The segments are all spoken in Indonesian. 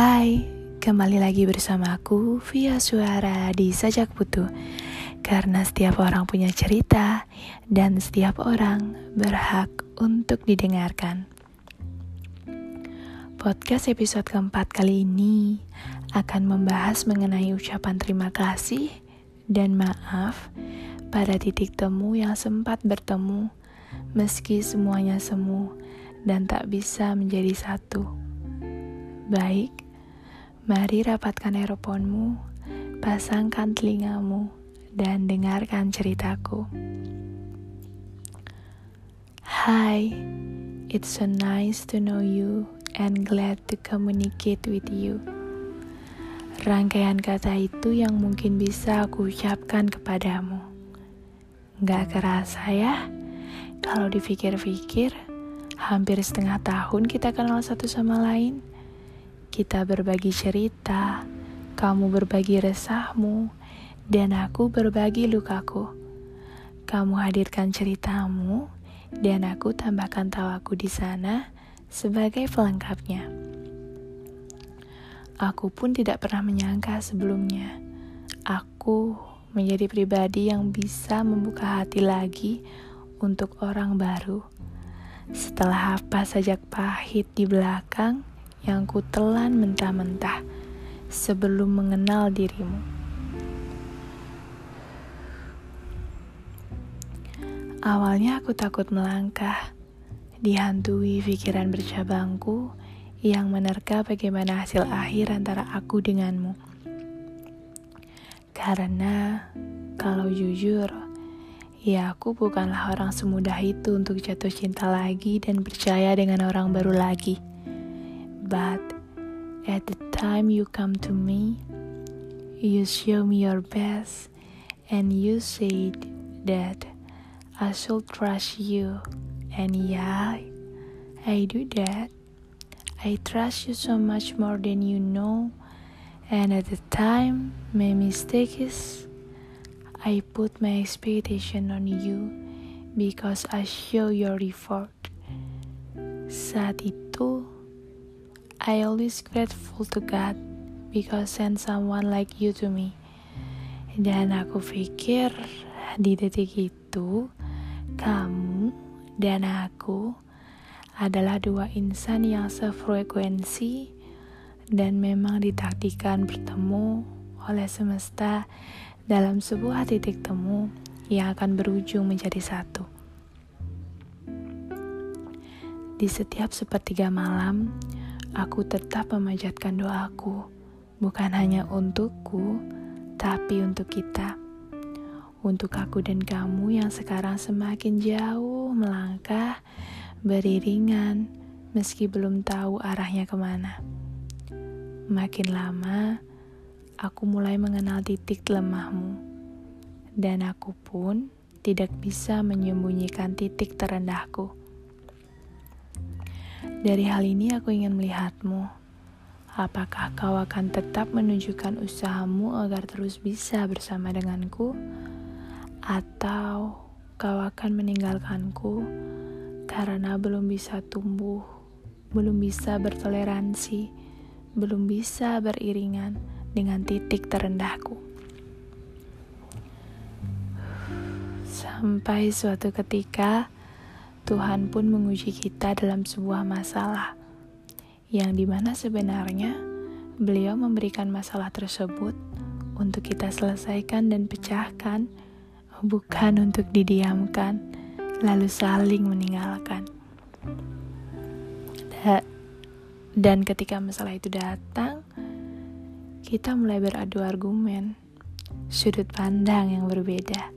Hai, kembali lagi bersama aku via suara di Sajak Putu Karena setiap orang punya cerita dan setiap orang berhak untuk didengarkan Podcast episode keempat kali ini akan membahas mengenai ucapan terima kasih dan maaf pada titik temu yang sempat bertemu meski semuanya semu dan tak bisa menjadi satu. Baik, mari rapatkan earphone-mu, pasangkan telingamu, dan dengarkan ceritaku. Hi, it's so nice to know you and glad to communicate with you. Rangkaian kata itu yang mungkin bisa aku ucapkan kepadamu. Gak kerasa ya, kalau dipikir-pikir, hampir setengah tahun kita kenal satu sama lain. Kita berbagi cerita, kamu berbagi resahmu, dan aku berbagi lukaku. Kamu hadirkan ceritamu, dan aku tambahkan tawaku di sana sebagai pelengkapnya. Aku pun tidak pernah menyangka sebelumnya, aku menjadi pribadi yang bisa membuka hati lagi untuk orang baru. Setelah apa sajak pahit di belakang, yang ku telan mentah-mentah sebelum mengenal dirimu. Awalnya aku takut melangkah, dihantui pikiran bercabangku yang menerka bagaimana hasil akhir antara aku denganmu. Karena kalau jujur, ya aku bukanlah orang semudah itu untuk jatuh cinta lagi dan percaya dengan orang baru lagi. But at the time you come to me, you show me your best, and you said that I should trust you. And yeah, I do that. I trust you so much more than you know. And at the time, my mistake is I put my expectation on you because I show your effort. Saat itu, I always grateful to God because send someone like you to me. Dan aku pikir di detik itu kamu dan aku adalah dua insan yang sefrekuensi dan memang ditakdirkan bertemu oleh semesta dalam sebuah titik temu yang akan berujung menjadi satu. Di setiap sepertiga malam, aku tetap memanjatkan doaku, bukan hanya untukku, tapi untuk kita. Untuk aku dan kamu yang sekarang semakin jauh melangkah, beriringan, meski belum tahu arahnya ke mana. Makin lama, aku mulai mengenal titik lemahmu, dan aku pun tidak bisa menyembunyikan titik terendahku. Dari hal ini aku ingin melihatmu. Apakah kau akan tetap menunjukkan usahamu agar terus bisa bersama denganku? Atau kau akan meninggalkanku karena belum bisa tumbuh, belum bisa bertoleransi, belum bisa beriringan dengan titik terendahku? Sampai suatu ketika, Tuhan pun menguji kita dalam sebuah masalah, yang di mana sebenarnya beliau memberikan masalah tersebut untuk kita selesaikan dan pecahkan, bukan untuk didiamkan, lalu saling meninggalkan. Dan ketika masalah itu datang, kita mulai beradu argumen, sudut pandang yang berbeda,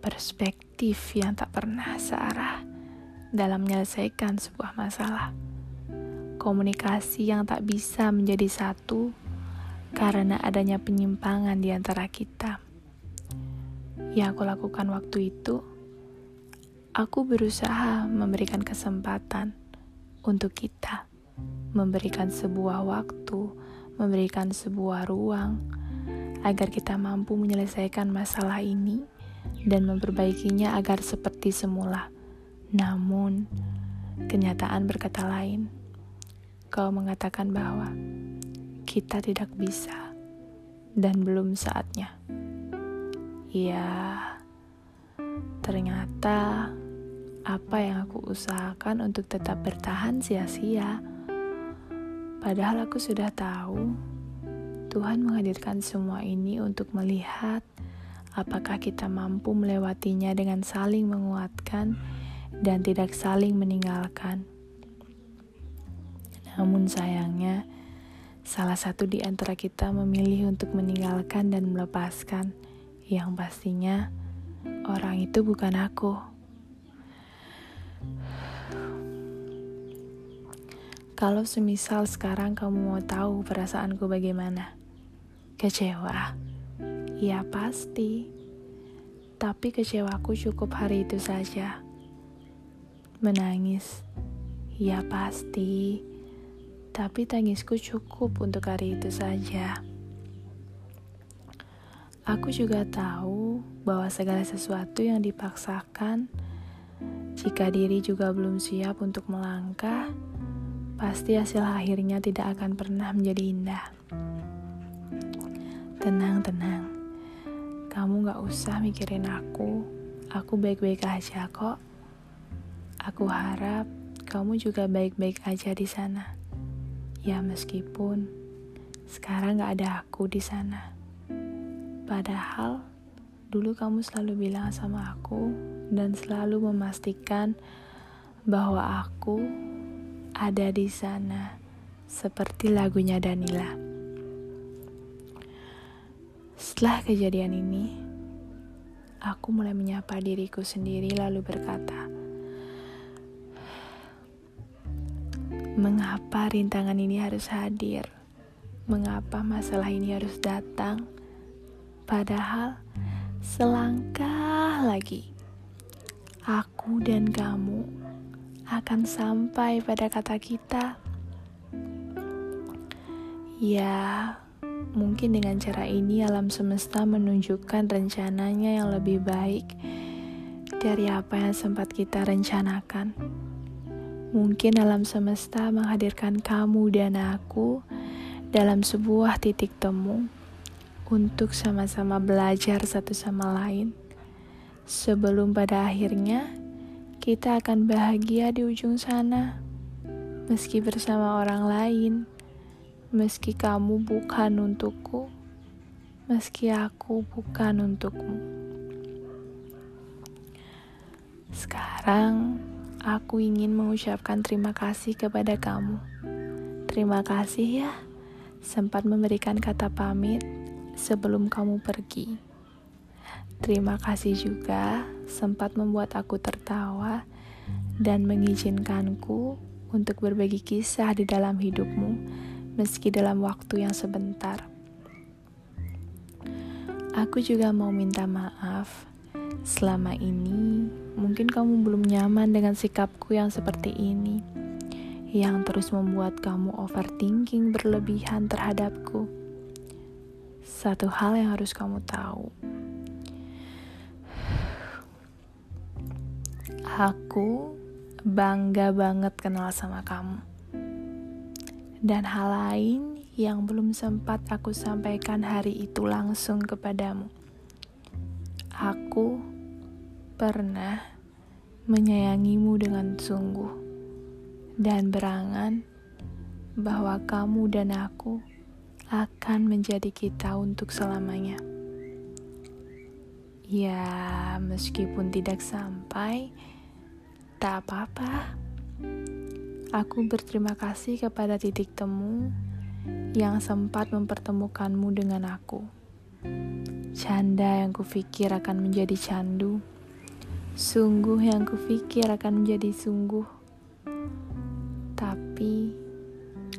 perspektif yang tak pernah searah dalam menyelesaikan sebuah masalah. Komunikasi yang tak bisa menjadi satu karena adanya penyimpangan di antara kita. Yang aku lakukan waktu itu, aku berusaha memberikan kesempatan untuk kita, memberikan sebuah waktu, memberikan sebuah ruang agar kita mampu menyelesaikan masalah ini dan memperbaikinya agar seperti semula namun, kenyataan berkata lain. Kau mengatakan bahwa kita tidak bisa dan belum saatnya. Ya, ternyata apa yang aku usahakan untuk tetap bertahan sia-sia. Padahal aku sudah tahu Tuhan menghadirkan semua ini untuk melihat apakah kita mampu melewatinya dengan saling menguatkan dan tidak saling meninggalkan. Namun sayangnya, salah satu di antara kita memilih untuk meninggalkan dan melepaskan, yang pastinya orang itu bukan aku. Kalau semisal sekarang kamu mau tahu perasaanku bagaimana? Kecewa? Ya pasti. Tapi kecewaku cukup hari itu saja. Menangis? Ya pasti. Tapi tangisku cukup untuk hari itu saja. Aku juga tahu bahwa segala sesuatu yang dipaksakan, jika diri juga belum siap untuk melangkah, pasti hasil akhirnya tidak akan pernah menjadi indah. Tenang, tenang. Kamu gak usah mikirin aku. Aku baik-baik aja kok. Aku harap kamu juga baik-baik aja di sana. Ya meskipun sekarang gak ada aku di sana. Padahal dulu kamu selalu bilang sama aku dan selalu memastikan bahwa aku ada di sana, seperti lagunya Danila. Setelah kejadian ini, aku mulai menyapa diriku sendiri, lalu berkata, "Mengapa rintangan ini harus hadir? Mengapa masalah ini harus datang? Padahal selangkah lagi, aku dan kamu." akan sampai pada kata kita. Ya, mungkin dengan cara ini alam semesta menunjukkan rencananya yang lebih baik dari apa yang sempat kita rencanakan. Mungkin alam semesta menghadirkan kamu dan aku dalam sebuah titik temu untuk sama-sama belajar satu sama lain. Sebelum pada akhirnya kita akan bahagia di ujung sana, meski bersama orang lain, meski kamu bukan untukku, meski aku bukan untukmu. Sekarang, aku ingin mengucapkan terima kasih kepada kamu. Terima kasih ya, sempat memberikan kata pamit sebelum kamu pergi. Terima kasih juga sempat membuat aku tertawa dan mengizinkanku untuk berbagi kisah di dalam hidupmu, meski dalam waktu yang sebentar. Aku juga mau minta maaf. Selama ini, mungkin kamu belum nyaman dengan sikapku yang seperti ini, yang terus membuat kamu overthinking berlebihan terhadapku. Satu hal yang harus kamu tahu Aku bangga banget kenal sama kamu. Dan hal lain yang belum sempat aku sampaikan hari itu langsung kepadamu. Aku pernah menyayangimu dengan sungguh dan berangan bahwa kamu dan aku akan menjadi kita untuk selamanya. Ya, meskipun tidak sampai, Tak apa-apa. Aku berterima kasih kepada titik temu yang sempat mempertemukanmu dengan aku. Canda yang kupikir akan menjadi candu, sungguh yang kupikir akan menjadi sungguh. Tapi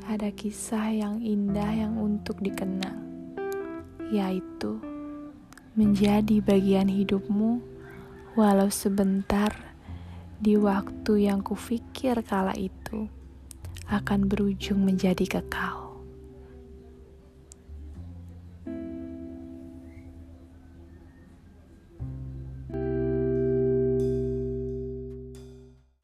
ada kisah yang indah yang untuk dikenang, yaitu menjadi bagian hidupmu walau sebentar di waktu yang kupikir kala itu akan berujung menjadi kekal.